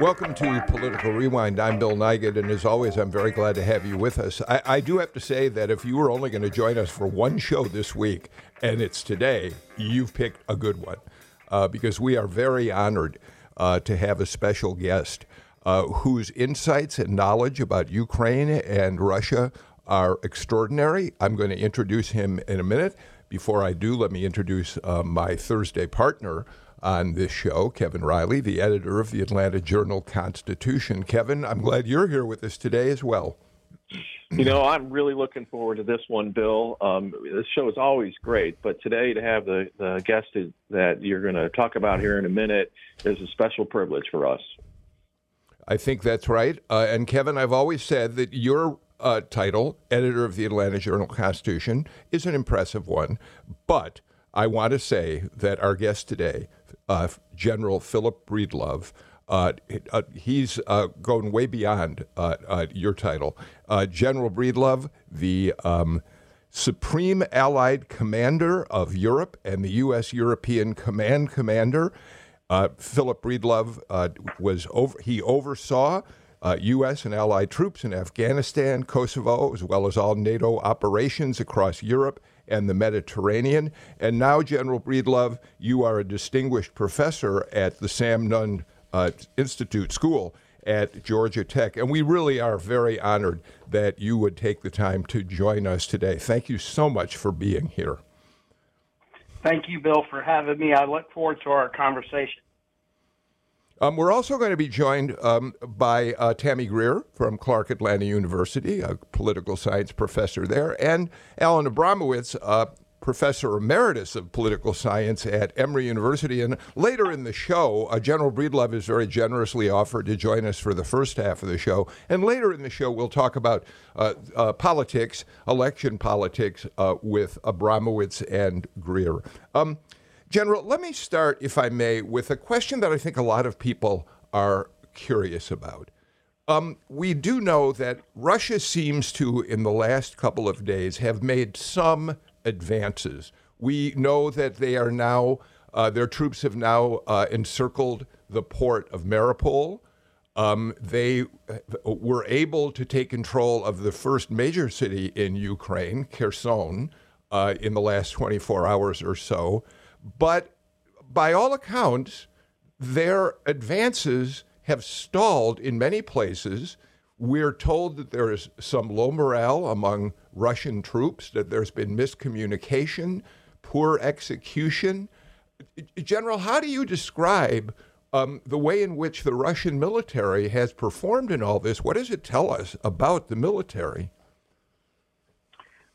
Welcome to Political Rewind. I'm Bill Nigut, and as always, I'm very glad to have you with us. I, I do have to say that if you were only going to join us for one show this week, and it's today, you've picked a good one uh, because we are very honored uh, to have a special guest uh, whose insights and knowledge about Ukraine and Russia are extraordinary. I'm going to introduce him in a minute. Before I do, let me introduce uh, my Thursday partner on this show, Kevin Riley, the editor of the Atlanta Journal Constitution. Kevin, I'm glad you're here with us today as well. You know, I'm really looking forward to this one, Bill. Um, this show is always great, but today to have the, the guest that you're going to talk about here in a minute is a special privilege for us. I think that's right. Uh, and Kevin, I've always said that your uh, title, editor of the Atlanta Journal Constitution, is an impressive one. But I want to say that our guest today uh, General Philip Breedlove. Uh, uh, he's uh, going way beyond uh, your title. General Breedlove, the um, Supreme Allied Commander of Europe and the U.S. European Command Commander. Philip Breedlove was over, he oversaw uh, U.S. and allied troops in Afghanistan, Kosovo, as well as all NATO operations across Europe and the Mediterranean. And now, General Breedlove, you are a distinguished professor at the Sam Nunn uh, Institute School at Georgia Tech. And we really are very honored that you would take the time to join us today. Thank you so much for being here. Thank you, Bill, for having me. I look forward to our conversation. Um, we're also going to be joined um, by uh, Tammy Greer from Clark Atlanta University, a political science professor there, and Alan Abramowitz, professor emeritus of political science at Emory University. And later in the show, uh, General Breedlove is very generously offered to join us for the first half of the show. And later in the show, we'll talk about uh, uh, politics, election politics, uh, with Abramowitz and Greer. Um, General, let me start, if I may, with a question that I think a lot of people are curious about. Um, we do know that Russia seems to, in the last couple of days, have made some advances. We know that they are now, uh, their troops have now uh, encircled the port of Mariupol. Um, they uh, were able to take control of the first major city in Ukraine, Kherson, uh, in the last 24 hours or so. But by all accounts, their advances have stalled in many places. We're told that there is some low morale among Russian troops, that there's been miscommunication, poor execution. General, how do you describe um, the way in which the Russian military has performed in all this? What does it tell us about the military?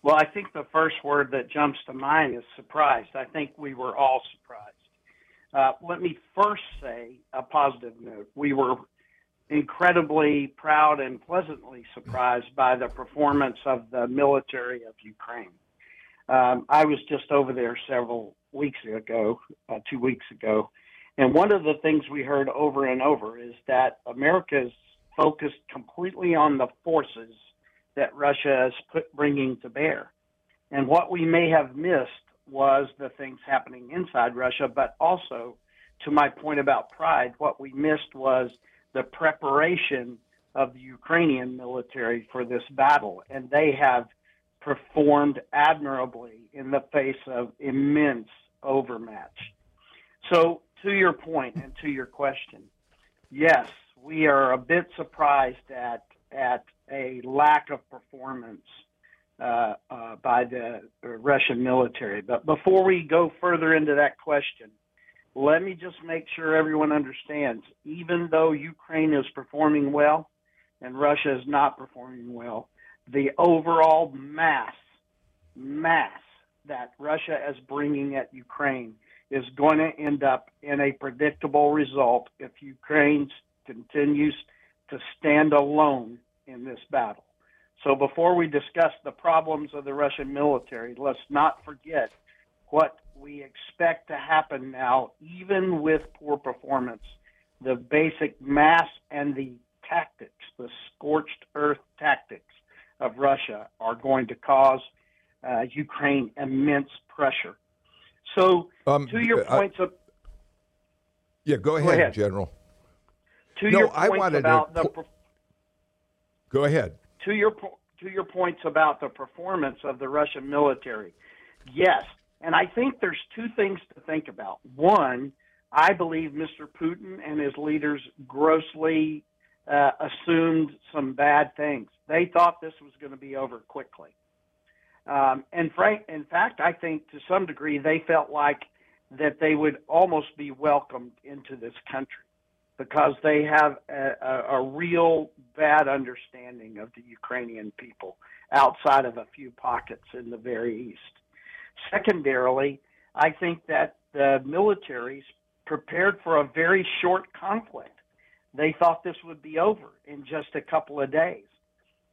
Well, I think the first word that jumps to mind is surprised. I think we were all surprised. Uh, let me first say a positive note. We were incredibly proud and pleasantly surprised by the performance of the military of Ukraine. Um, I was just over there several weeks ago, uh, two weeks ago, and one of the things we heard over and over is that America is focused completely on the forces that Russia is put, bringing to bear. And what we may have missed was the things happening inside Russia, but also, to my point about pride, what we missed was the preparation of the Ukrainian military for this battle. And they have performed admirably in the face of immense overmatch. So, to your point and to your question, yes, we are a bit surprised at at a lack of performance uh, uh, by the Russian military. But before we go further into that question, let me just make sure everyone understands even though Ukraine is performing well and Russia is not performing well, the overall mass, mass that Russia is bringing at Ukraine is going to end up in a predictable result if Ukraine continues to stand alone in this battle. So before we discuss the problems of the Russian military, let's not forget what we expect to happen now, even with poor performance. The basic mass and the tactics, the scorched earth tactics of Russia, are going to cause uh, Ukraine immense pressure. So, um, to your uh, points of. Yeah, go ahead, go ahead. General. To no, your points I wanted about to, the. Go ahead. To your to your points about the performance of the Russian military, yes, and I think there's two things to think about. One, I believe Mr. Putin and his leaders grossly uh, assumed some bad things. They thought this was going to be over quickly. Um, and frank, in fact, I think to some degree they felt like that they would almost be welcomed into this country because they have a, a, real bad understanding of the Ukrainian people outside of a few pockets in the very east. Secondarily, I think that the militaries prepared for a very short conflict. They thought this would be over in just a couple of days.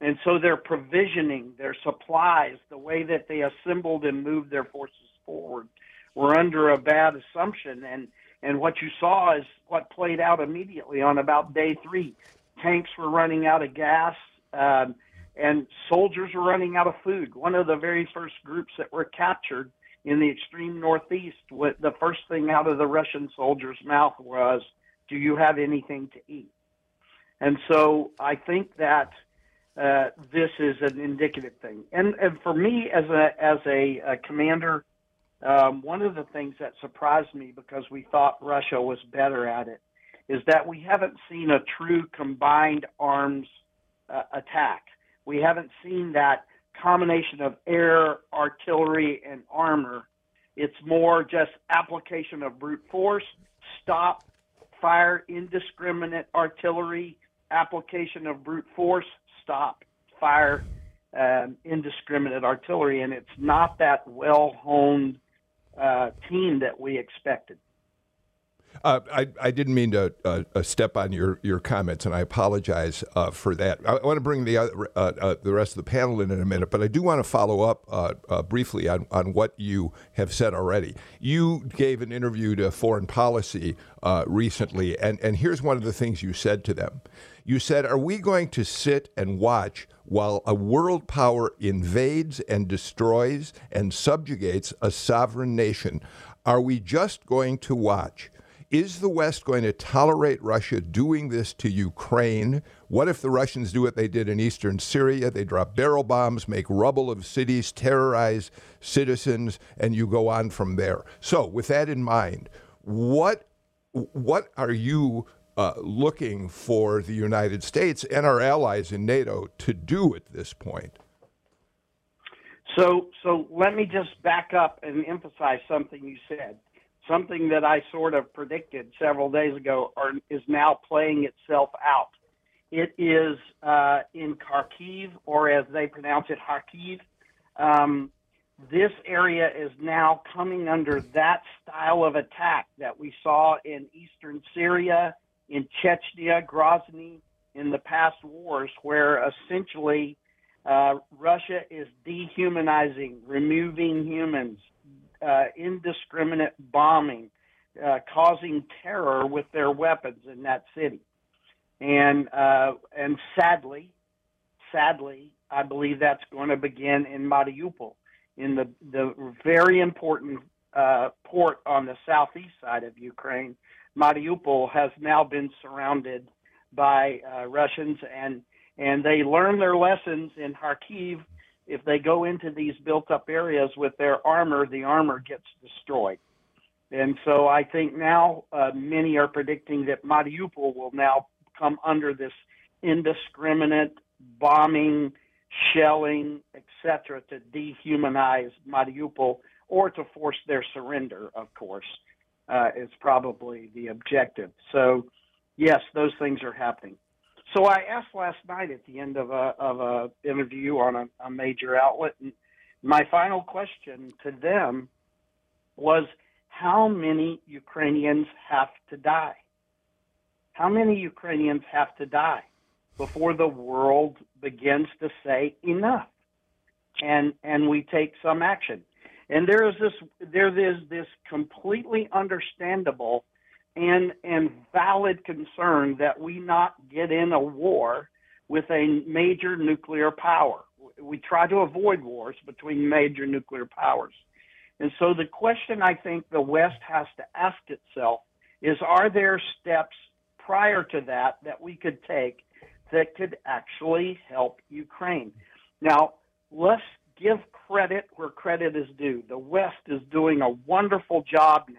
And so their provisioning, their supplies, the way that they assembled and moved their forces forward were under a bad assumption. And, and what you saw is what played out immediately on about day three. Tanks were running out of gas. Um, and soldiers were running out of food. One of the very first groups that were captured in the extreme northeast, what the first thing out of the Russian soldiers' mouth was, "Do you have anything to eat?" And so I think that uh, this is an indicative thing. And, and for me, as a as a, a commander, um, one of the things that surprised me because we thought Russia was better at it is that we haven't seen a true combined arms uh, attack. We haven't seen that combination of air, artillery, and armor. It's more just application of brute force, stop, fire, indiscriminate artillery, application of brute force, stop, fire, um, indiscriminate artillery, and it's not that well honed uh, team that we expected. Uh, I, I didn't mean to uh, uh, step on your, your comments, and I apologize uh, for that. I, want to bring the other, uh, uh, the rest of the panel in in a minute, but I do want to follow up briefly on, on what you have said already. You gave an interview to Foreign Policy recently, and, and here's one of the things you said to them. You said, Are we going to sit and watch while a world power invades and destroys and subjugates a sovereign nation? Are we just going to watch? Is the West going to tolerate Russia doing this to Ukraine? What if the Russians do what they did in eastern Syria? They drop barrel bombs, make rubble of cities, terrorize citizens, and you go on from there. So, with that in mind, what what are you uh, looking for the United States and our allies in NATO to do at this point? So, so let me just back up and emphasize something you said something that I sort of predicted several days ago are, is now playing itself out. It is uh, in Kharkiv, or as they pronounce it, Kharkiv. Um, this area is now coming under that style of attack that we saw in eastern Syria, in Chechnya, Grozny, in the past wars, where essentially uh, Russia is dehumanizing, removing humans, uh, indiscriminate bombing, uh, causing terror with their weapons in that city. And uh, and sadly, sadly, I believe that's going to begin in Mariupol, in the the very important uh, port on the southeast side of Ukraine. Mariupol has now been surrounded by uh, Russians, and and they learn their lessons in Kharkiv if they go into these built up areas with their armor, the armor gets destroyed. And so I think now uh, many are predicting that Mariupol will now come under this indiscriminate bombing, shelling, etc., to dehumanize Mariupol or to force their surrender, of course, uh, is probably the objective. So, yes, those things are happening. So I asked last night at the end of a of a interview on a, a major outlet, and my final question to them was, how many Ukrainians have to die? How many Ukrainians have to die before the world begins to say enough? And and we take some action. And there is this there is this completely understandable and and valid concern that we not get in a war with a major nuclear power. We try to avoid wars between major nuclear powers. And so the question I think the West has to ask itself is are there steps prior to that that we could take that could actually help Ukraine? Now, let's give credit where credit is due. The West is doing a wonderful job now.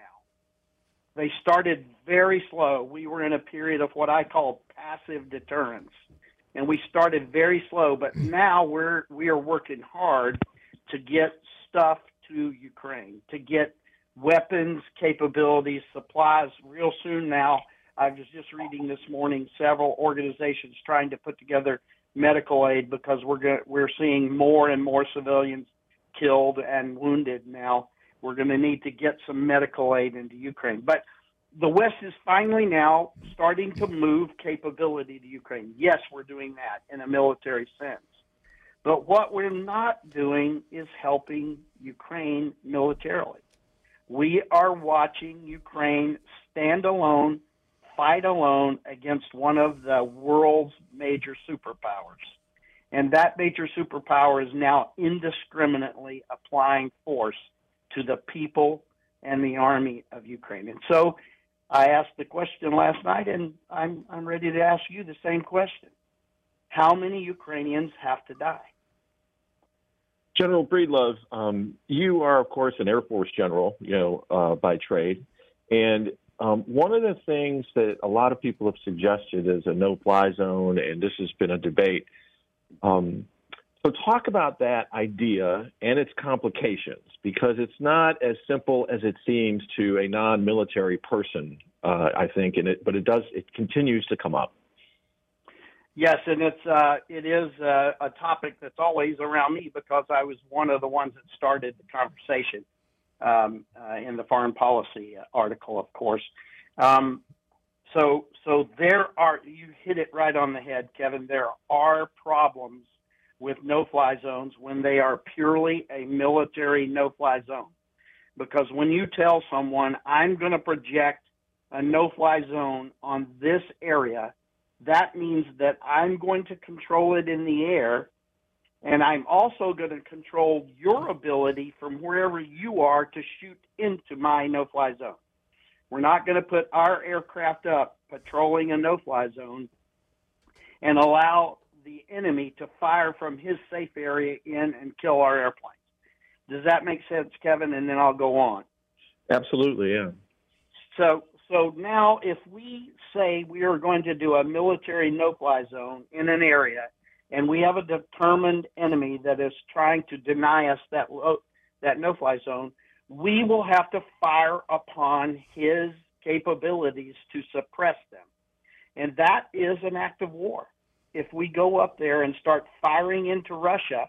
They started very slow. We were in a period of what I call passive deterrence. And we started very slow, but now we're we are working hard to get stuff to Ukraine, to get weapons, capabilities, supplies real soon now. I was just reading this morning several organizations trying to put together medical aid because we're we're seeing more and more civilians killed and wounded now. We're going to need to get some medical aid into Ukraine. But the West is finally now starting to move capability to Ukraine. Yes, we're doing that in a military sense. But what we're not doing is helping Ukraine militarily. We are watching Ukraine stand alone fight alone against one of the world's major superpowers. And that major superpower is now indiscriminately applying force to the people and the army of Ukraine. And so I asked the question last night, and I'm, I'm ready to ask you the same question. How many Ukrainians have to die? General Breedlove, um, you are, of course, an Air Force general, you know, uh, by trade. And um, one of the things that a lot of people have suggested is a no-fly zone, and this has been a debate. Um, so talk about that idea and its complications, because it's not as simple as it seems to a non-military person. Uh, I think, and it, but it does. It continues to come up. Yes, and it's uh, it is uh, a topic that's always around me because I was one of the ones that started the conversation um, uh, in the foreign policy article, of course. Um, so, so there are you hit it right on the head, Kevin. There are problems with no-fly zones when they are purely a military no-fly zone, because when you tell someone I'm going to project a no-fly zone on this area, that means that I'm going to control it in the air and I'm also going to control your ability from wherever you are to shoot into my no fly zone. We're not going to put our aircraft up patrolling a no fly zone and allow the enemy to fire from his safe area in and kill our airplanes. Does that make sense, Kevin? And then I'll go on. Absolutely, yeah. So, so now if we say we are going to do a military no-fly zone in an area and we have a determined enemy that is trying to deny us that that no-fly zone, we will have to fire upon his capabilities to suppress them, and that is an act of war. If we go up there and start firing into Russia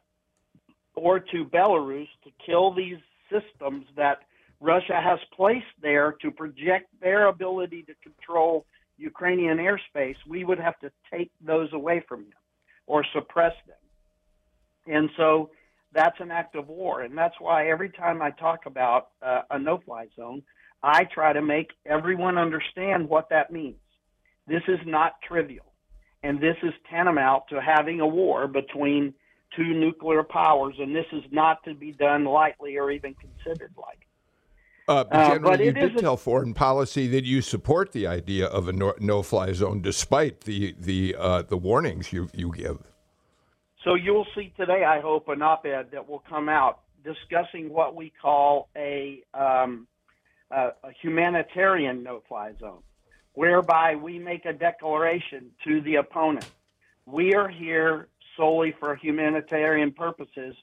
or to Belarus to kill these systems that Russia has placed there to project their ability to control Ukrainian airspace, we would have to take those away from them or suppress them. And so that's an act of war. And that's why every time I talk about uh, a no fly zone, I try to make everyone understand what that means. This is not trivial. And this is tantamount to having a war between two nuclear powers. And this is not to be done lightly or even considered lightly. Uh, uh General, uh, you did tell foreign policy that you support the idea of a no-fly zone, despite the the uh, the warnings you you give. So you'll see today, I hope, an op-ed that will come out discussing what we call a, um, a, a humanitarian no-fly zone, whereby we make a declaration to the opponent: we are here solely for humanitarian purposes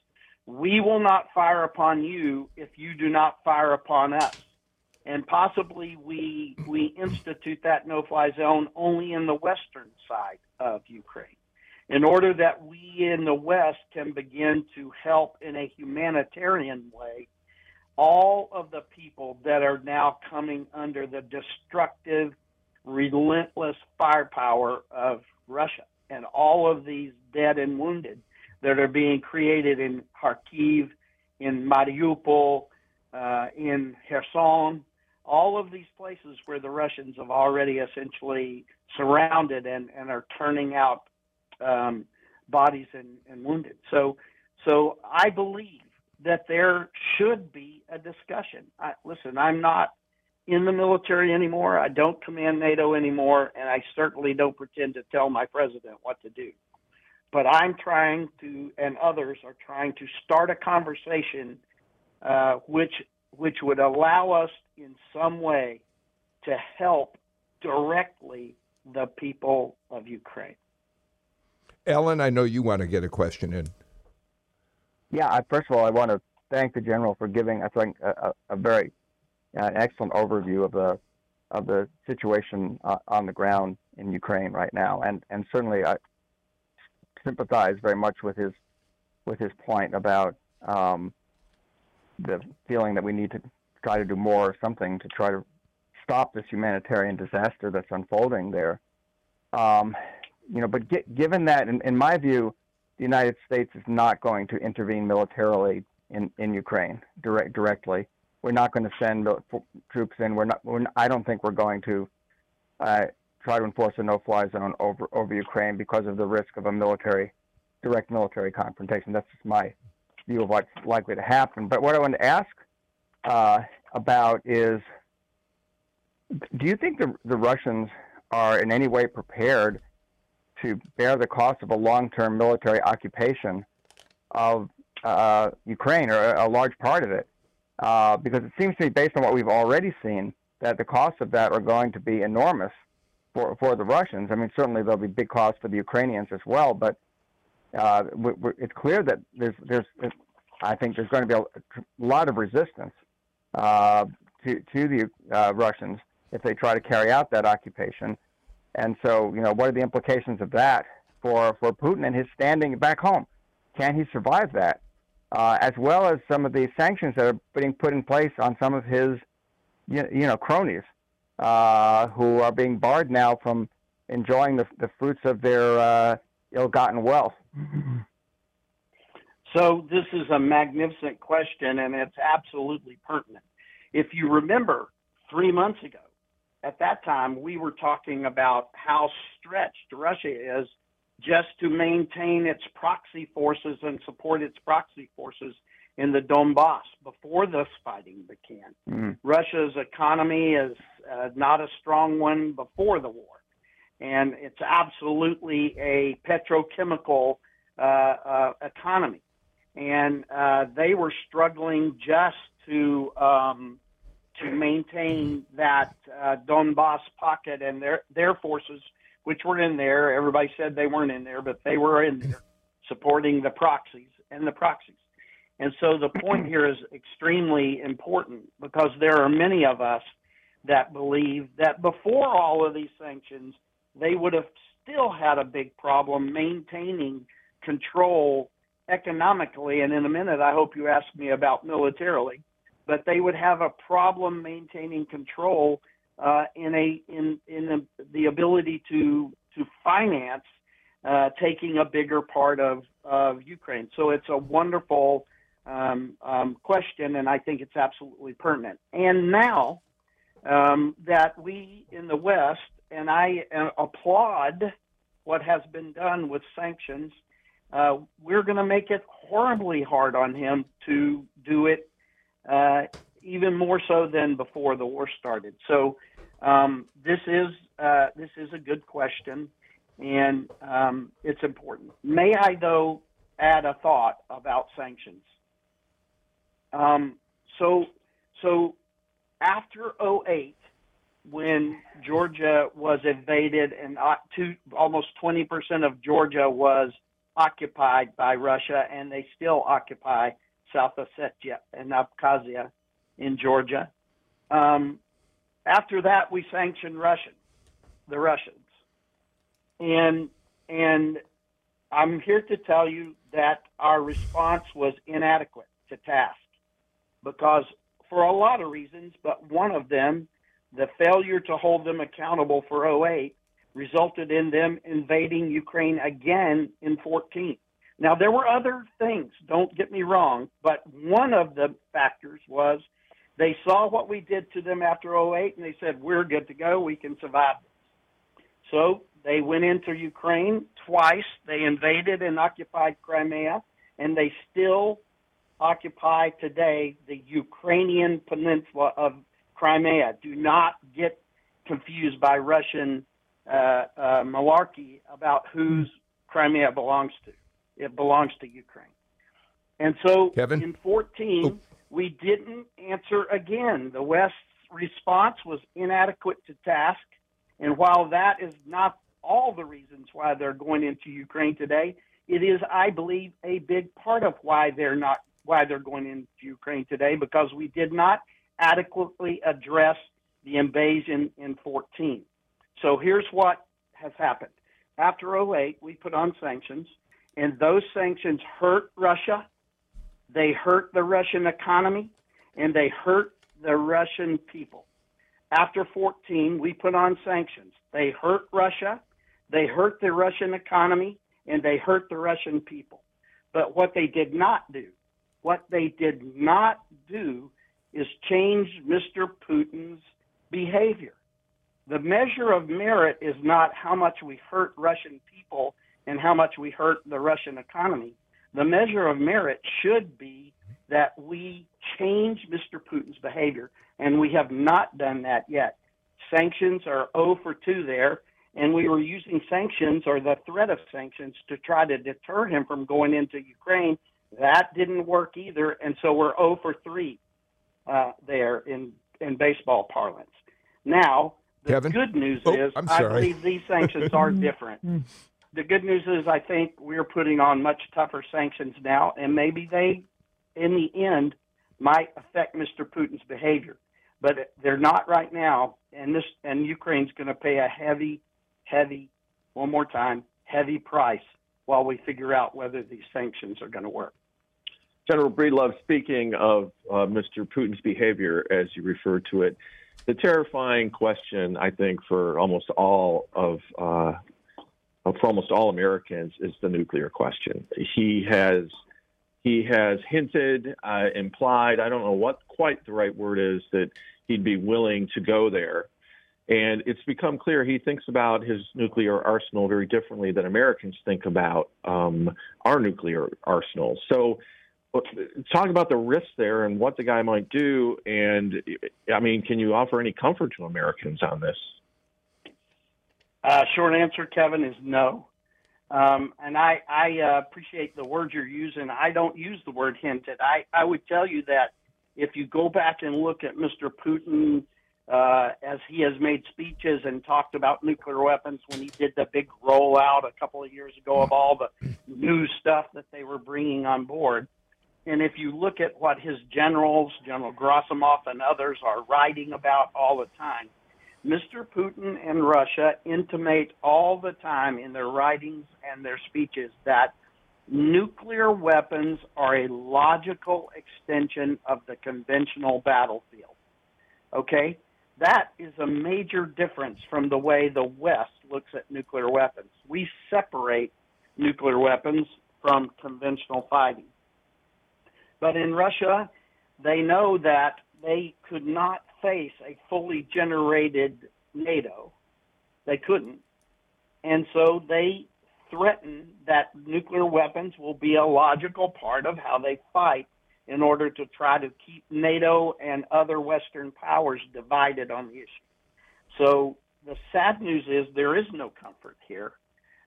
we will not fire upon you if you do not fire upon us. And possibly we we institute that no-fly zone only in the western side of Ukraine, in order that we in the West can begin to help in a humanitarian way all of the people that are now coming under the destructive, relentless firepower of Russia and all of these dead and wounded that are being created in Kharkiv, in Mariupol, uh, in Kherson, all of these places where the Russians have already essentially surrounded and, and are turning out um, bodies and, and wounded. So, so I believe that there should be a discussion. I, listen, I'm not in the military anymore. I don't command NATO anymore, and I certainly don't pretend to tell my president what to do. But I'm trying to, and others are trying to start a conversation uh, which which would allow us in some way to help directly the people of Ukraine. Alan, I know you want to get a question in. Yeah, I, first of all, I want to thank the general for giving, I think, a, a very uh, excellent overview of the of the situation uh, on the ground in Ukraine right now, and and certainly I sympathize very much with his with his point about um, the feeling that we need to try to do more or something to try to stop this humanitarian disaster that's unfolding there. Um, you know, but given that, in, in my view, the United States is not going to intervene militarily in, in Ukraine direct, directly. We're not going to send troops in. We're not. We're, I don't think we're going to uh, try to enforce a no-fly zone over over Ukraine because of the risk of a military, direct military confrontation. That's just my view of what's likely to happen. But what I want to ask uh, about is, do you think the the Russians are in any way prepared to bear the cost of a long-term military occupation of uh, Ukraine, or a, large part of it, uh, because it seems to me, based on what we've already seen, that the costs of that are going to be enormous for for the Russians. I mean, certainly there'll be big costs for the Ukrainians as well, but uh, it's clear that there's there's I think there's going to be a lot of resistance uh, to to the uh, Russians if they try to carry out that occupation. And so, you know, what are the implications of that for, for Putin and his standing back home? Can he survive that? Uh, as well as some of the sanctions that are being put in place on some of his, you, you know, cronies uh, who are being barred now from enjoying the, the fruits of their uh, ill-gotten wealth. So this is a magnificent question, and it's absolutely pertinent. If you remember, three months ago, at that time, we were talking about how stretched Russia is just to maintain its proxy forces and support its proxy forces in the Donbass before this fighting began. Mm-hmm. Russia's economy is uh, not a strong one before the war, and it's absolutely a petrochemical uh, uh, economy. And uh, they were struggling just to um, to maintain that uh, Donbass pocket and their their forces, which were in there. Everybody said they weren't in there, but they were in there, supporting the proxies and the proxies. And so the point here is extremely important because there are many of us that believe that before all of these sanctions, they would have still had a big problem maintaining control economically. And in a minute, I hope you ask me about militarily but they would have a problem maintaining control uh, in a in in the, the ability to to finance uh, taking a bigger part of of Ukraine. So it's a wonderful um, um, question, and I think it's absolutely pertinent. And now um, that we in the West, and I uh, applaud what has been done with sanctions, uh, we're going to make it horribly hard on him to do it uh, even more so than before the war started. So um, this is uh, this is a good question, and um, it's important. May I though add a thought about sanctions? Um, so so after 08, when Georgia was invaded and uh, two, almost 20% of Georgia was occupied by Russia, and they still occupy South Ossetia and Abkhazia in Georgia. Um, after that, we sanctioned Russian, the Russians, and and I'm here to tell you that our response was inadequate to task because for a lot of reasons, but one of them, the failure to hold them accountable for 08, resulted in them invading Ukraine again in 14. Now, there were other things, don't get me wrong, but one of the factors was they saw what we did to them after 08 and they said, we're good to go, we can survive this. So they went into Ukraine twice, they invaded and occupied Crimea, and they still occupy today the Ukrainian peninsula of Crimea. Do not get confused by Russian uh, uh, malarkey about whose Crimea belongs to. It belongs to Ukraine. And so Kevin? in 14, oh. we didn't answer again. The West's response was inadequate to task. And while that is not all the reasons why they're going into Ukraine today, it is, I believe, a big part of why they're not why they're going into Ukraine today because we did not adequately address the invasion in 14. So here's what has happened. After 08, we put on sanctions, and those sanctions hurt Russia. They hurt the Russian economy, and they hurt the Russian people. After 14, we put on sanctions. They hurt Russia, they hurt the Russian economy, and they hurt the Russian people. But what they did not do, what they did not do is change Mr. Putin's behavior. The measure of merit is not how much we hurt Russian people and how much we hurt the Russian economy. The measure of merit should be that we change Mr. Putin's behavior, and we have not done that yet. Sanctions are 0 for 2 there, and we were using sanctions or the threat of sanctions to try to deter him from going into Ukraine. That didn't work either, and so we're 0 for 3 uh, there in, in baseball parlance. Now, the Kevin? good news oh, is I believe these sanctions are different. the good news is I think we're putting on much tougher sanctions now, and maybe they, in the end, might affect Mr. Putin's behavior. But they're not right now, and this and Ukraine's going to pay a heavy heavy, one more time, heavy price while we figure out whether these sanctions are going to work. General Breedlove, speaking of uh, Mr. Putin's behavior, as you refer to it, the terrifying question, I think, for almost all of uh, for almost all Americans is the nuclear question. He has he has hinted, uh, implied, I don't know what quite the right word is, that he'd be willing to go there. And it's become clear he thinks about his nuclear arsenal very differently than Americans think about um, our nuclear arsenal. So, uh, talk about the risks there and what the guy might do. And I mean, can you offer any comfort to Americans on this? Uh, short answer, Kevin, is no. Um, and I, I uh, appreciate the word you're using. I don't use the word hinted. I, I would tell you that if you go back and look at Mr. Putin uh, as he has made speeches and talked about nuclear weapons when he did the big rollout a couple of years ago of all the new stuff that they were bringing on board. And if you look at what his generals, General Gerasimov and others, are writing about all the time, Mr. Putin and Russia intimate all the time in their writings and their speeches that nuclear weapons are a logical extension of the conventional battlefield. Okay? That is a major difference from the way the West looks at nuclear weapons. We separate nuclear weapons from conventional fighting. But in Russia, they know that they could not face a fully generated NATO. They couldn't. And so they threaten that nuclear weapons will be a logical part of how they fight in order to try to keep NATO and other Western powers divided on the issue. So the sad news is there is no comfort here.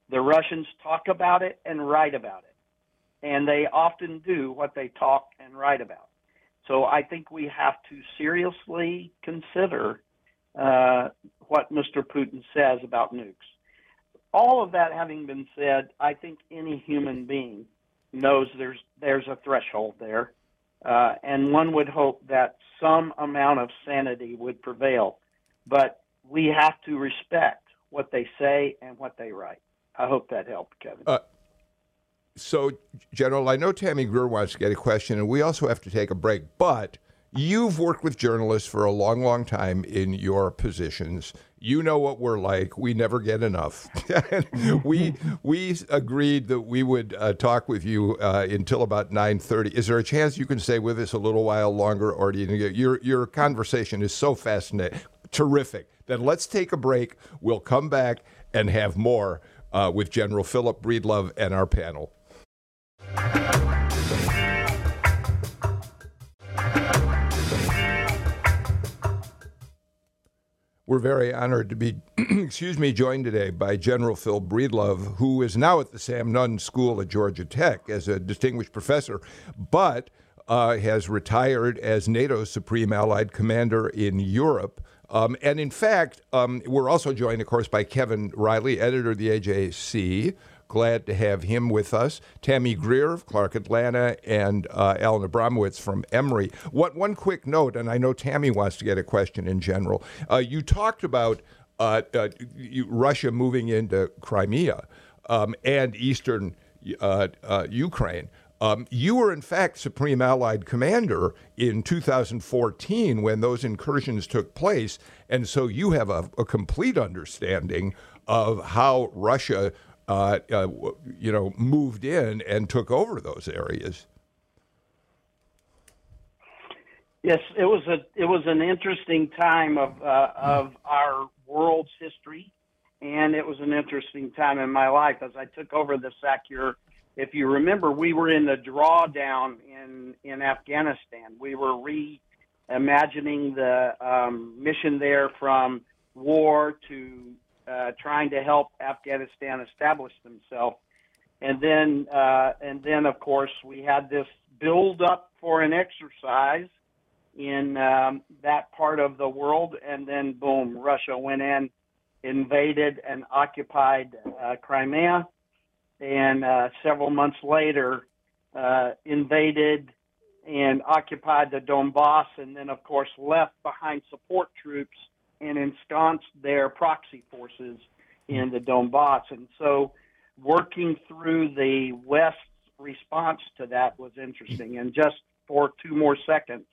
The Russians talk about it and write about it, and they often do what they talk and write about. So I think we have to seriously consider uh, what Mr. Putin says about nukes. All of that having been said, I think any human being knows there's there's a threshold there, uh, and one would hope that some amount of sanity would prevail. But we have to respect what they say and what they write. I hope that helped, Kevin. Uh, so, General, I know Tammy Greer wants to get a question, and we also have to take a break. But You've worked with journalists for a long, long time in your positions. You know what we're like. We never get enough. we we agreed that we would uh, talk with you uh, until about nine thirty. Is there a chance you can stay with us a little while longer, or do you? Your your conversation is so fascinating, terrific. Then let's take a break. We'll come back and have more uh, with General Philip Breedlove and our panel. We're very honored to be, excuse me, joined today by General Phil Breedlove, who is now at the Sam Nunn School at Georgia Tech as a distinguished professor, but uh, has retired as NATO's Supreme Allied Commander in Europe. Um, and in fact, um, we're also joined, of course, by Kevin Riley, editor of the AJC, Glad to have him with us. Tammy Greer of Clark Atlanta and uh, Alan Abramowitz from Emory. What one quick note, and I know Tammy wants to get a question in general. Uh, you talked about uh, uh you, Russia moving into Crimea um, and eastern uh, uh, Ukraine. Um, you were, in fact, Supreme Allied Commander in 2014 when those incursions took place. And so you have a, a complete understanding of how Russia uh, uh, you know, moved in and took over those areas. Yes, it was a it was an interesting time of uh, of our world's history, and it was an interesting time in my life as I took over the SACEUR. If you remember, we were in the drawdown in in Afghanistan. We were reimagining the um, mission there from war to uh, trying to help Afghanistan establish themselves. And then, uh, and then, of course, we had this build up for an exercise in um, that part of the world, and then boom, Russia went in, invaded, and occupied uh, Crimea, and uh, several months later, uh, invaded and occupied the Donbass, and then, of course, left behind support troops and ensconced their proxy forces in the Donbass. And so working through the West's response to that was interesting. And just for two more seconds,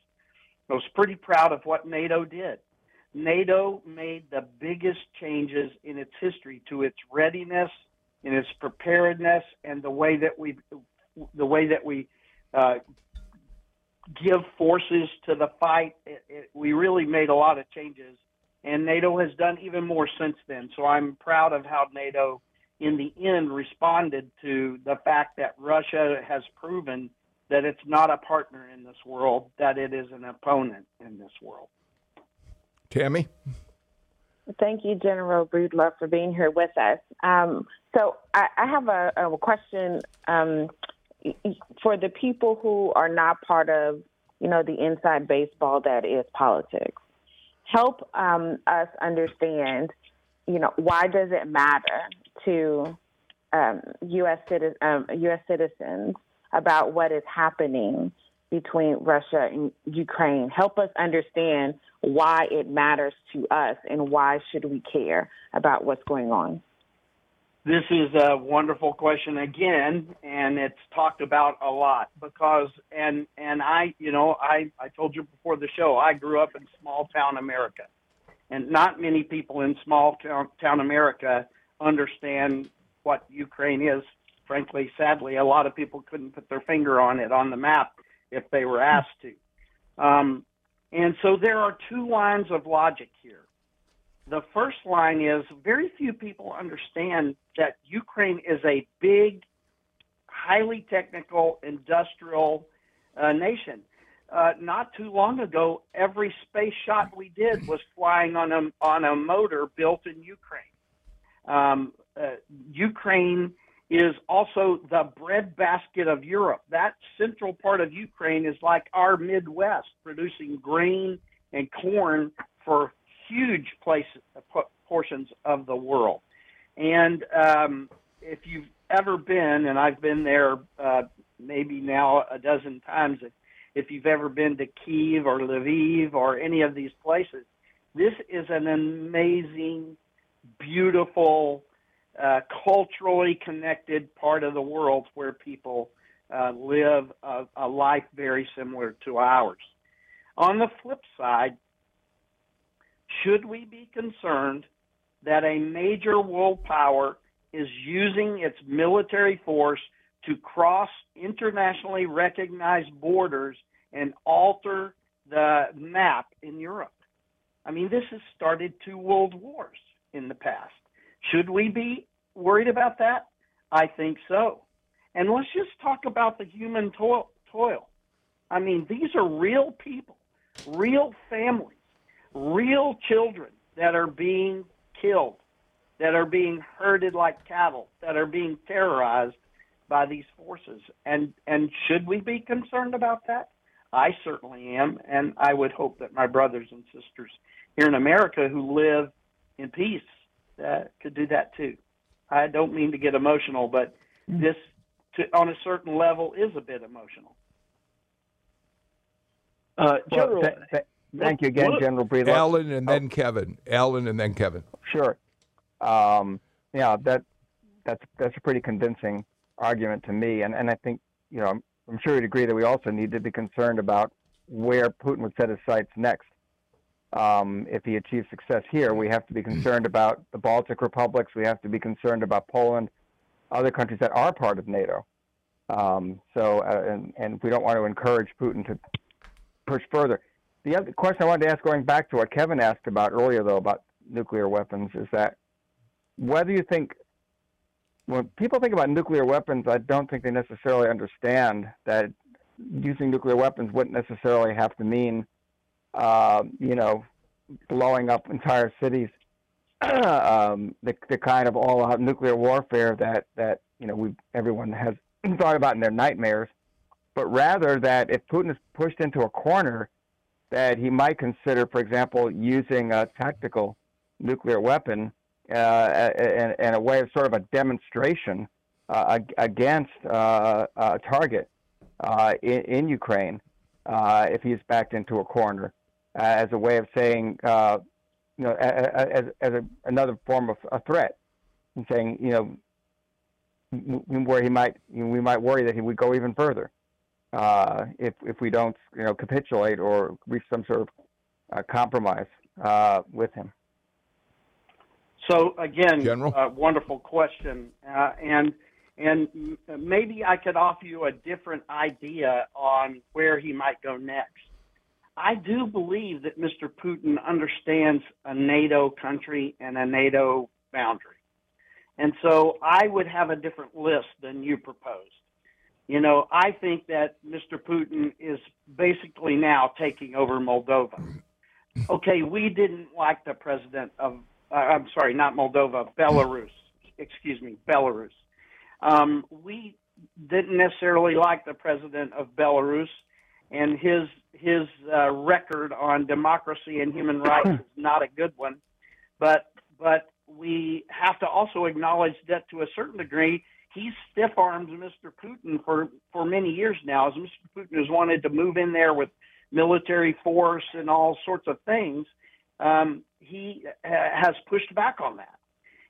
I was pretty proud of what NATO did. NATO made the biggest changes in its history to its readiness, in its preparedness, and the way that we, the way that we uh, give forces to the fight. It, it, we really made a lot of changes and NATO has done even more since then. So I'm proud of how NATO, in the end, responded to the fact that Russia has proven that it's not a partner in this world, that it is an opponent in this world. Tammy? Thank you, General Breedlove, for being here with us. Um, so I, I, have a, a question um, for the people who are not part of, you know, the inside baseball that is politics help um, us understand, you know, why does it matter to um, U.S. Citi- um, U.S. citizens about what is happening between Russia and Ukraine. Help us understand why it matters to us and why should we care about what's going on. This is a wonderful question again, and it's talked about a lot because and and I, you know, I I told you before the show, I grew up in small town America, and not many people in small town town America understand what Ukraine is. Frankly, sadly, a lot of people couldn't put their finger on it on the map if they were asked to. Um, and so there are two lines of logic here. The first line is very few people understand that Ukraine is a big, highly technical, industrial uh, nation. Uh, not too long ago, every space shot we did was flying on a on a motor built in Ukraine. Um, uh, Ukraine is also the breadbasket of Europe. That central part of Ukraine is like our Midwest, producing grain and corn for huge places, portions of the world. And um, if you've ever been, and I've been there uh, maybe now a dozen times, if, if you've ever been to Kiev or Lviv or any of these places, this is an amazing, beautiful, uh, culturally connected part of the world where people uh, live a, a life very similar to ours. On the flip side, should we be concerned that a major world power is using its military force to cross internationally recognized borders and alter the map in Europe? I mean, this has started two world wars in the past. Should we be worried about that? I think so. And let's just talk about the human toil. I mean, these are real people, real families, real children that are being killed, that are being herded like cattle, that are being terrorized by these forces. And and should we be concerned about that? I certainly am, and I would hope that my brothers and sisters here in America who live in peace uh, could do that too. I don't mean to get emotional, but this, to, on a certain level, is a bit emotional. Uh, General, well, th- th- thank you again, what, General Breedlove. Alan and then oh. Kevin. Alan and then Kevin. Sure. Um, yeah, that that's that's a pretty convincing argument to me, and and I think you know I'm, I'm sure you'd agree that we also need to be concerned about where Putin would set his sights next. Um, if he achieves success here, we have to be concerned about the Baltic republics. We have to be concerned about Poland, other countries that are part of NATO. Um, so, uh, and, and we don't want to encourage Putin to push further. The other question I wanted to ask, going back to what Kevin asked about earlier, though, about nuclear weapons, is that whether you think when people think about nuclear weapons, I don't think they necessarily understand that using nuclear weapons wouldn't necessarily have to mean uh, you know, blowing up entire cities, um, the the kind of all-out nuclear warfare that that you know we everyone has thought about in their nightmares, but rather that if Putin is pushed into a corner, that he might consider, for example, using a tactical nuclear weapon uh, and, and a way of sort of a demonstration uh, against uh, a target uh, in, in, Ukraine uh, if he's backed into a corner. As a way of saying, uh, you know, as, as a, another form of a threat, and saying, you know, where he might, you know, we might worry that he would go even further uh, if if we don't, you know, capitulate or reach some sort of uh, compromise uh, with him. So again, uh, wonderful question, and and maybe I could offer you a different idea on where he might go next. I do believe that Mr. Putin understands a NATO country and a NATO boundary. And so I would have a different list than you proposed. You know, I think that Mr. Putin is basically now taking over Moldova. Okay, we didn't like the president of, uh, I'm sorry, not Moldova, Belarus. Excuse me, Belarus. Um, we didn't necessarily like the president of Belarus and his his uh, record on democracy and human rights is not a good one. But but we have to also acknowledge that to a certain degree, he's stiff armed Mr. Putin for for many years now, as Mr. Putin has wanted to move in there with military force and all sorts of things. Um, he ha- has pushed back on that.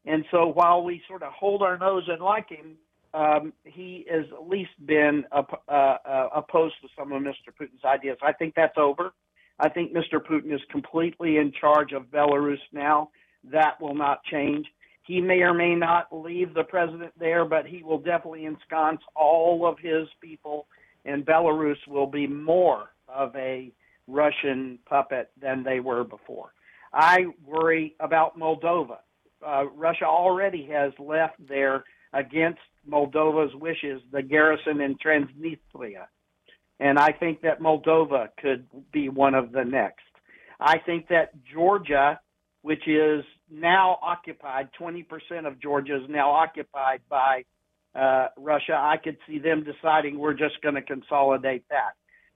And so while we sort of hold our nose and like him, um, he has at least been op- uh, uh, opposed to some of Mr. Putin's ideas. I think that's over. I think Mr. Putin is completely in charge of Belarus now. That will not change. He may or may not leave the president there, but he will definitely ensconce all of his people, and Belarus will be more of a Russian puppet than they were before. I worry about Moldova. Uh, Russia already has left there against Moldova's wishes the garrison in Transnistria. And I think that Moldova could be one of the next. I think that Georgia, which is now occupied, 20% of Georgia is now occupied by uh, Russia. I could see them deciding we're just going to consolidate that.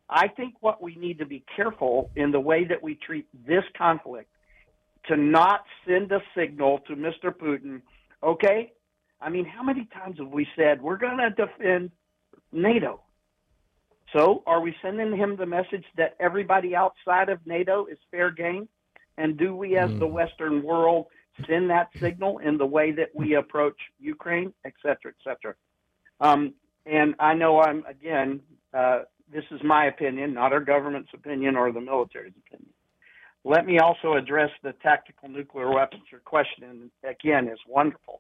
I think what we need to be careful in the way that we treat this conflict to not send a signal to Mr. Putin, okay, I mean, how many times have we said we're going to defend NATO? So, are we sending him the message that everybody outside of NATO is fair game? And do we, as mm. the Western world, send that signal in the way that we approach Ukraine, et cetera, et cetera? Um, and I know I'm, again, uh, this is my opinion, not our government's opinion or the military's opinion. Let me also address the tactical nuclear weapons. Your question, again, is wonderful.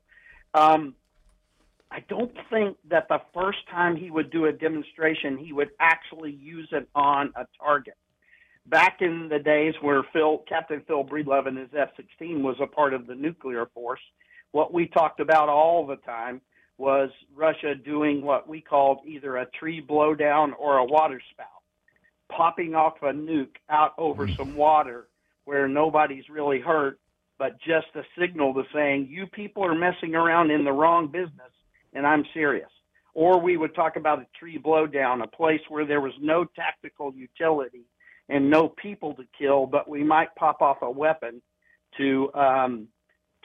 Um, I don't think that the first time he would do a demonstration, he would actually use it on a target. Back in the days where Phil, Captain Phil Breedlove and his F-16 was a part of the nuclear force, what we talked about all the time was Russia doing what we called either a tree blowdown or a waterspout, popping off a nuke out over mm. some water where nobody's really hurt, but just a signal to saying, you people are messing around in the wrong business, and I'm serious. Or we would talk about a tree blowdown, a place where there was no tactical utility and no people to kill, but we might pop off a weapon to um,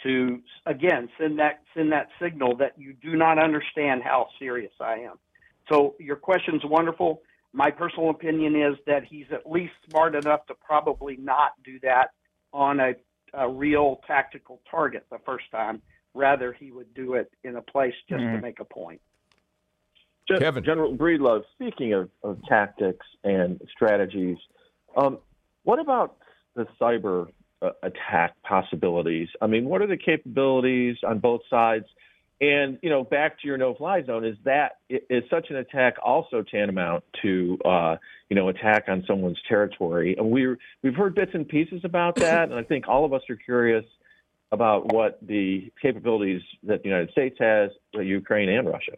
to again send that send that signal that you do not understand how serious I am. So your question's wonderful. My personal opinion is that he's at least smart enough to probably not do that on a, a real tactical target the first time. Rather, he would do it in a place just mm-hmm. to make a point. Kevin. General Breedlove, speaking of, of tactics and strategies, um, what about the cyber uh, attack possibilities. I mean, what are the capabilities on both sides? And you know, back to your no-fly zone, is that is such an attack also tantamount to uh, you know attack on someone's territory? And we we've heard bits and pieces about that, and I think all of us are curious about what the capabilities that the United States has, Ukraine and Russia.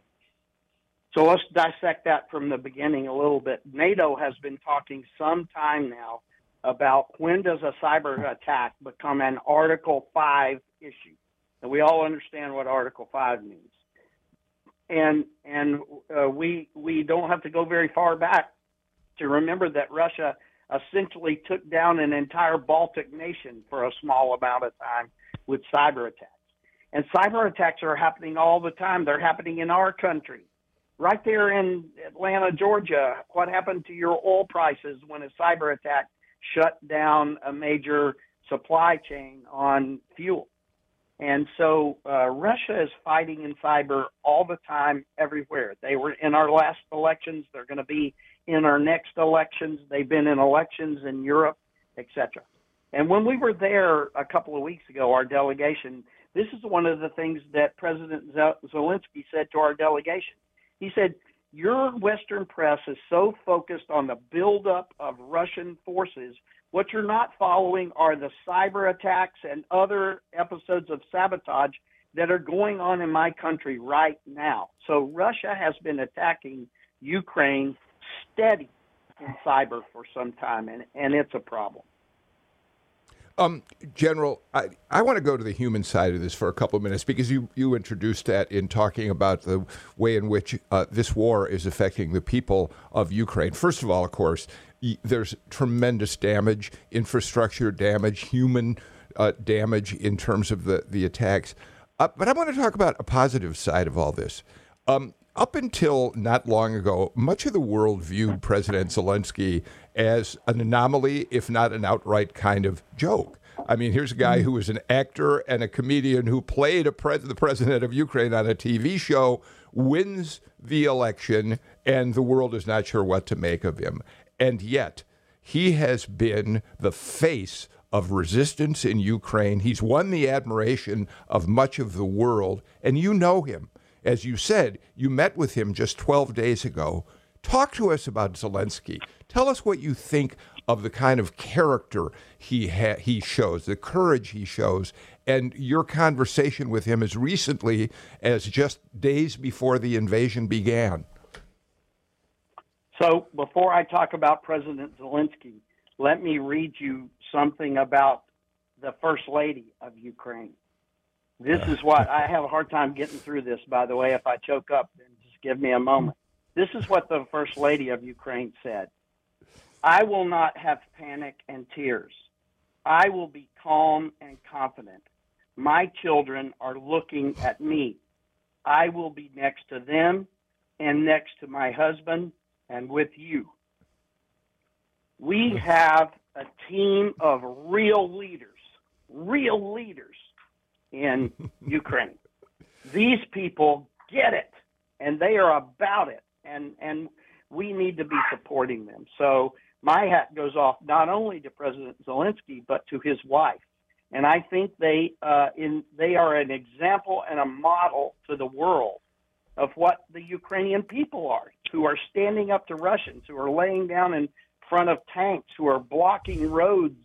So let's dissect that from the beginning a little bit. NATO has been talking some time now about when does a cyber attack become an Article 5 issue. And we all understand what Article 5 means. And and uh, we we don't have to go very far back to remember that Russia essentially took down an entire Baltic nation for a small amount of time with cyber attacks. And cyber attacks are happening all the time. They're happening in our country. Right there in Atlanta, Georgia, what happened to your oil prices when a cyber attack shut down a major supply chain on fuel. And so uh, Russia is fighting in cyber all the time, everywhere. They were in our last elections. They're going to be in our next elections. They've been in elections in Europe, etc. And when we were there a couple of weeks ago, our delegation, this is one of the things that President Zelensky said to our delegation. He said, your Western press is so focused on the buildup of Russian forces. What you're not following are the cyber attacks and other episodes of sabotage that are going on in my country right now. So Russia has been attacking Ukraine steady in cyber for some time, and, and it's a problem. Um, General, I, I want to go to the human side of this for a couple of minutes because you, you introduced that in talking about the way in which uh, this war is affecting the people of Ukraine. First of all, of course, there's tremendous damage, infrastructure damage, human uh, damage in terms of the, the attacks. Uh, but I want to talk about a positive side of all this. Um, up until not long ago, much of the world viewed President Zelensky as an anomaly, if not an outright kind of joke. I mean, here's a guy mm. who was an actor and a comedian who played pres- the president of Ukraine on a TV show, wins the election, and the world is not sure what to make of him. And yet, he has been the face of resistance in Ukraine. He's won the admiration of much of the world, and you know him. As you said, you met with him just 12 days ago. Talk to us about Zelensky. Tell us what you think of the kind of character he ha- he shows, the courage he shows, and your conversation with him as recently as just days before the invasion began. So, before I talk about President Zelensky, let me read you something about the First Lady of Ukraine. This uh. is what I have a hard time getting through this, by the way. If I choke up, then just give me a moment. This is what the First Lady of Ukraine said I will not have panic and tears. I will be calm and confident. My children are looking at me. I will be next to them and next to my husband and with you. We have a team of real leaders, real leaders in Ukraine. These people get it, and they are about it. And and we need to be supporting them. So my hat goes off not only to President Zelensky but to his wife, and I think they uh, in they are an example and a model to the world of what the Ukrainian people are, who are standing up to Russians, who are laying down in front of tanks, who are blocking roads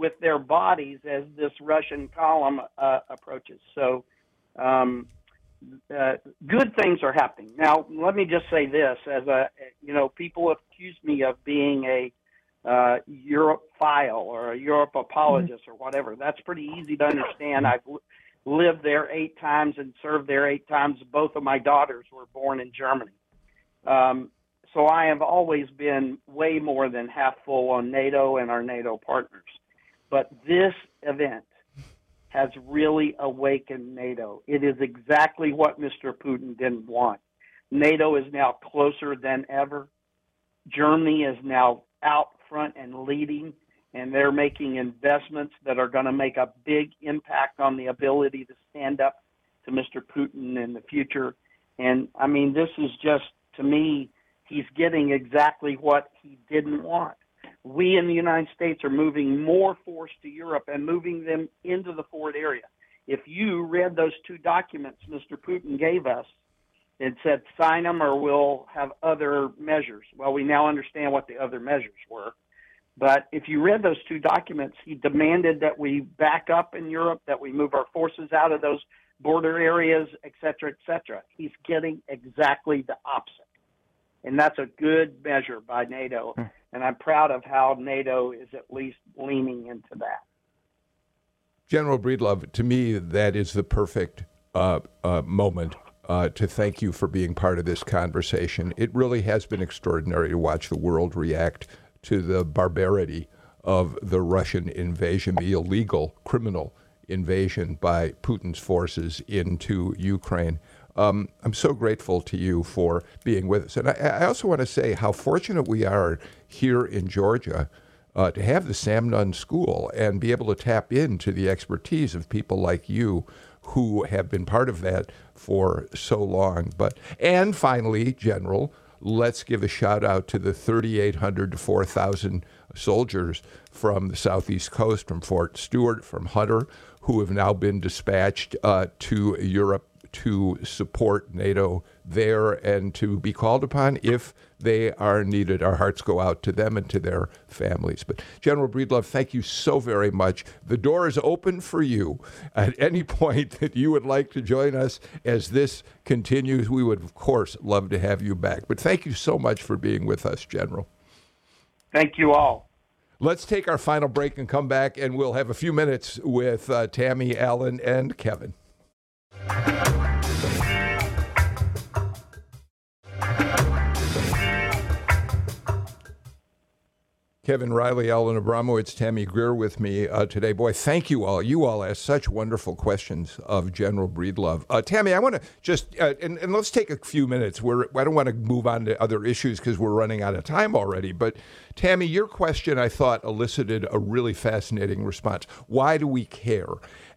with their bodies as this Russian column uh, approaches. So. Um, uh, good things are happening. Now, let me just say this: as a, you know, people accuse me of being a uh, Europe file or a Europe apologist or whatever. That's pretty easy to understand. I've lived there eight times and served there eight times. Both of my daughters were born in Germany. Um, so I have always been way more than half full on NATO and our NATO partners. But this event has really awakened NATO. It is exactly what Mr. Putin didn't want. NATO is now closer than ever. Germany is now out front and leading, and they're making investments that are going to make a big impact on the ability to stand up to Mr. Putin in the future. And I mean, this is just, to me, he's getting exactly what he didn't want we in the United States are moving more force to Europe and moving them into the forward area. If you read those two documents Mr. Putin gave us, it said sign them or we'll have other measures. Well, we now understand what the other measures were. But if you read those two documents, he demanded that we back up in Europe, that we move our forces out of those border areas, et cetera, et cetera. He's getting exactly the opposite. And that's a good measure by NATO. Hmm and I'm proud of how NATO is at least leaning into that. General Breedlove, to me, that is the perfect uh, uh, moment uh, to thank you for being part of this conversation. It really has been extraordinary to watch the world react to the barbarity of the Russian invasion, the illegal, criminal invasion by Putin's forces into Ukraine. Um, I'm so grateful to you for being with us. And I, I also want to say how fortunate we are here in Georgia uh, to have the Sam Nunn School and be able to tap into the expertise of people like you who have been part of that for so long. But and finally, General, let's give a shout out to the 3,800 to 4,000 soldiers from the southeast coast, from Fort Stewart, from Hunter, who have now been dispatched uh, to Europe to support NATO there and to be called upon if they are needed. Our hearts go out to them and to their families. But General Breedlove, thank you so very much. The door is open for you at any point that you would like to join us as this continues. We would, of course, love to have you back. But thank you so much for being with us, General. Thank you all. Let's take our final break and come back, and we'll have a few minutes with uh, Tammy, Alan, and Kevin. Kevin Riley, Alan Abramowitz, Tammy Greer with me uh, today. Boy, thank you all. You all asked such wonderful questions of General Breedlove. Uh, Tammy, I want to just, uh, and, and, let's take a few minutes. We're, I don't want to move on to other issues because we're running out of time already. But Tammy, your question, I thought, elicited a really fascinating response. Why do we care?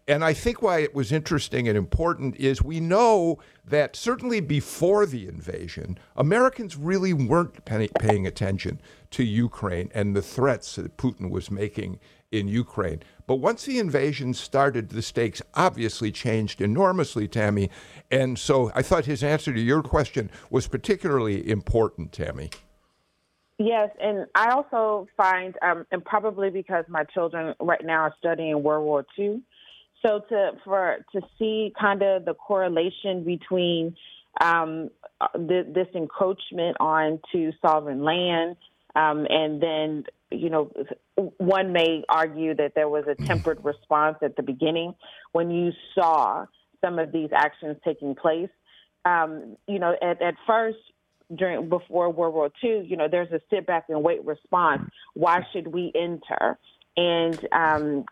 And I think why it was interesting and important is we know that certainly before the invasion, Americans really weren't paying attention to Ukraine and the threats that Putin was making in Ukraine. But once the invasion started, the stakes obviously changed enormously, Tammy. And so I thought his answer to your question was particularly important, Tammy. Yes, and I also find, um, and probably because my children right now are studying World War II, so to for to see kind of the correlation between um, this encroachment onto sovereign land, um, and then you know one may argue that there was a tempered response at the beginning when you saw some of these actions taking place. Um, you know, at, at first during before World War II, you know, there's a sit back and wait response. Why should we enter? And um,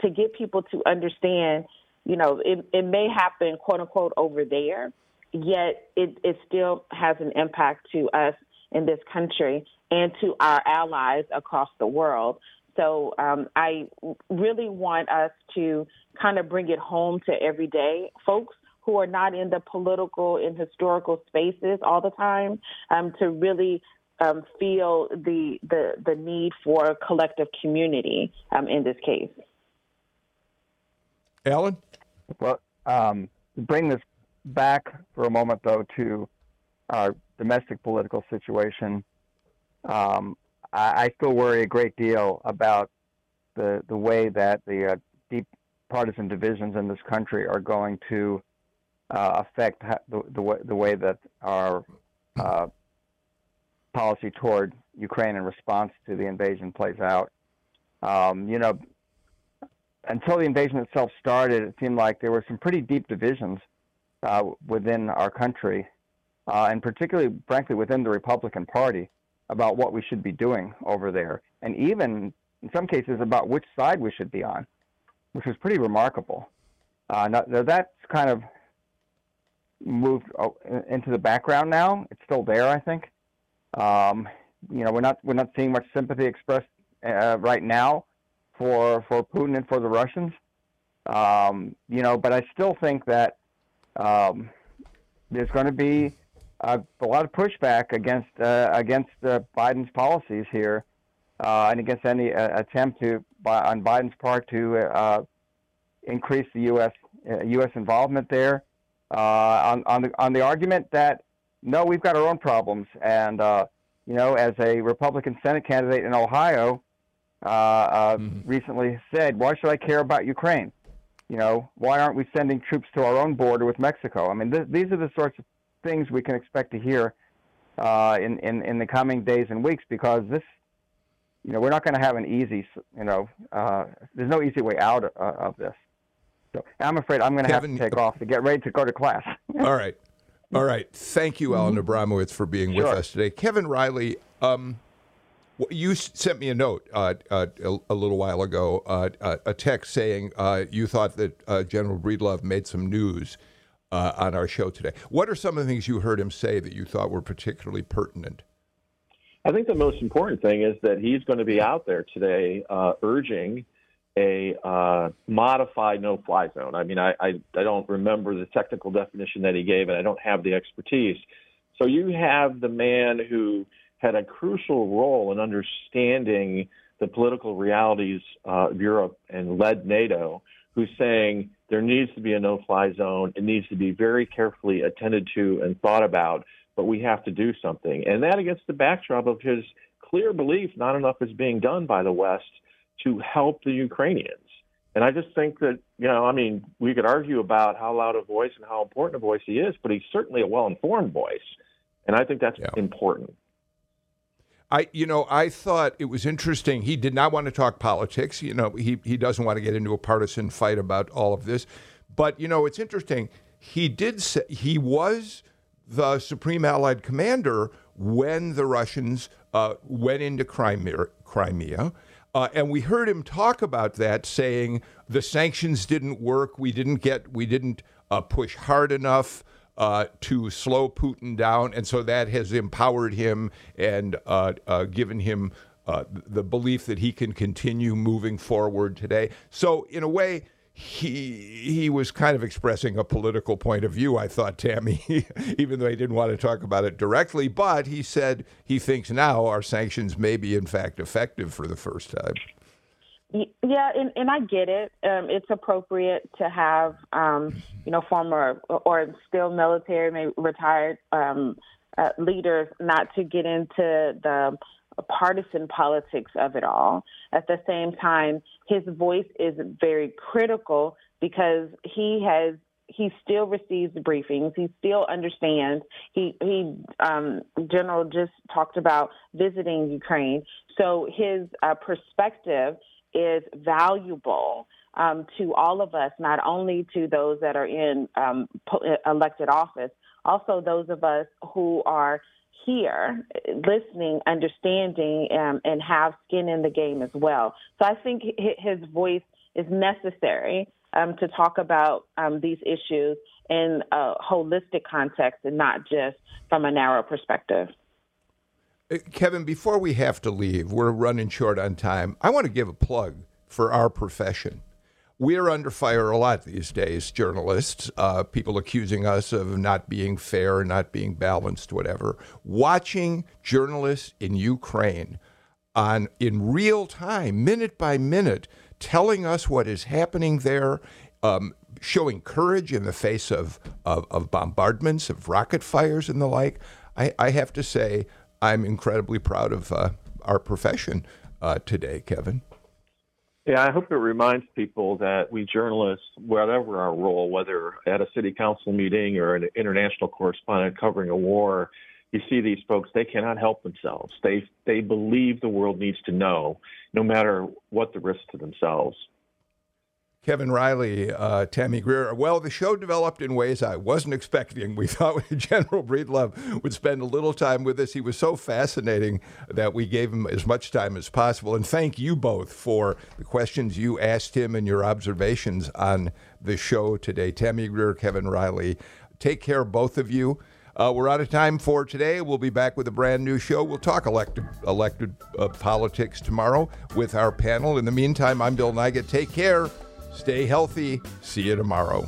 to get people to understand, you know, it, it may happen, quote unquote, over there, yet it, it still has an impact to us in this country and to our allies across the world. So um, I really want us to kind of bring it home to everyday folks who are not in the political and historical spaces all the time um, to really um, feel the, the the need for a collective community um, in this case. Alan? Well, um, bring this back for a moment, though, to our domestic political situation, um, I, I, still worry a great deal about the the way that the uh, deep partisan divisions in this country are going to uh, affect the, the way, the way that our uh, policy toward Ukraine in response to the invasion plays out. Um, you know, until the invasion itself started, it seemed like there were some pretty deep divisions uh, within our country, uh, and particularly, frankly, within the Republican Party about what we should be doing over there, and even in some cases about which side we should be on, which was pretty remarkable. Uh, now, that's kind of moved uh, into the background now. It's still there, I think. Um, you know, we're not we're not seeing much sympathy expressed uh, right now for for Putin and for the Russians. Um, you know, but I still think that um, there's going to be a, a, lot of pushback against uh, against uh, Biden's policies here, uh, and against any uh, attempt to by, on Biden's part to uh, increase the U.S. U.S. involvement there. on on the on the argument that no, we've got our own problems, and you know, as a Republican Senate candidate in Ohio, uh, uh, mm-hmm. recently said, "Why should I care about Ukraine? You know, why aren't we sending troops to our own border with Mexico?" I mean, th- these are the sorts of things we can expect to hear uh, in, in in the coming days and weeks because this, you know, we're not going to have an easy, you know, uh, there's no easy way out of, uh, of this. So I'm afraid I'm going to have to take off to get ready to go to class. All right. All right. Thank you, Alan mm-hmm. Abramowitz, for being sure. with us today. Kevin Riley, um, you sent me a note uh, uh, a, a, little while ago, uh, uh a text saying uh, you thought that uh, General Breedlove made some news on our show today. What are some of the things you heard him say that you thought were particularly pertinent? I think the most important thing is that he's going to be out there today urging a modified no-fly zone. I mean, I, I, I don't remember the technical definition that he gave, and I don't have the expertise. So you have the man who had a crucial role in understanding the political realities uh, of Europe and led NATO, who's saying there needs to be a no fly zone. It needs to be very carefully attended to and thought about, but we have to do something. And that against the backdrop of his clear belief not enough is being done by the West to help the Ukrainians. And I just think that, you know, I mean, we could argue about how loud a voice and how important a voice he is, but he's certainly a well informed voice. And I think that's yeah. important. I, you know, I thought it was interesting. He did not want to talk politics. You know, he he doesn't want to get into a partisan fight about all of this. But you know, it's interesting. He did say he was the supreme Allied commander when the Russians uh, went into Crimea. Crimea. Uh, and we heard him talk about that, saying the sanctions didn't work. We didn't get. We didn't uh, push hard enough uh, to slow Putin down, and so that has empowered him and uh, uh, given him uh, the belief that he can continue moving forward today. So, in a way, he he was kind of expressing a political point of view. I thought Tammy, even though he didn't want to talk about it directly, but he said he thinks now our sanctions may be in fact effective for the first time. Yeah, and, and I get it. Um, it's appropriate to have, um, you know, former or still military, maybe retired um, uh, leaders not to get into the partisan politics of it all. At the same time, his voice is very critical because he has he still receives briefings. He still understands. He he um, General just talked about visiting Ukraine, so his uh, perspective is valuable um, to all of us, not only to those that are in um, elected office, also those of us who are here listening, understanding, um, and have skin in the game as well. So I think his voice is necessary um, to talk about um, these issues in a holistic context and not just from a narrow perspective. Uh, Kevin, before we have to leave, we're running short on time. I want to give a plug for our profession. We're under fire a lot these days, journalists, uh, people accusing us of not being fair, not being balanced, whatever. Watching journalists in Ukraine on in real time, minute by minute, telling us what is happening there, um, showing courage in the face of, of, of, bombardments, of rocket fires, and the like. I, I have to say, I'm incredibly proud of uh, our profession uh, today, Kevin. Yeah, I hope it reminds people that we journalists, whatever our role, whether at a city council meeting or an international correspondent covering a war, you see these folks, they cannot help themselves. They they believe the world needs to know, no matter what the risk to themselves. Kevin Riley, uh, Tammy Greer. Well, the show developed in ways I wasn't expecting. We thought General Breedlove would spend a little time with us. He was so fascinating that we gave him as much time as possible. And thank you both for the questions you asked him and your observations on the show today. Tammy Greer, Kevin Riley. Take care, both of you. Uh, we're out of time for today. We'll be back with a brand new show. We'll talk elected, elected uh, politics tomorrow with our panel. In the meantime, I'm Bill Nigut. Take care. Stay healthy. See you tomorrow.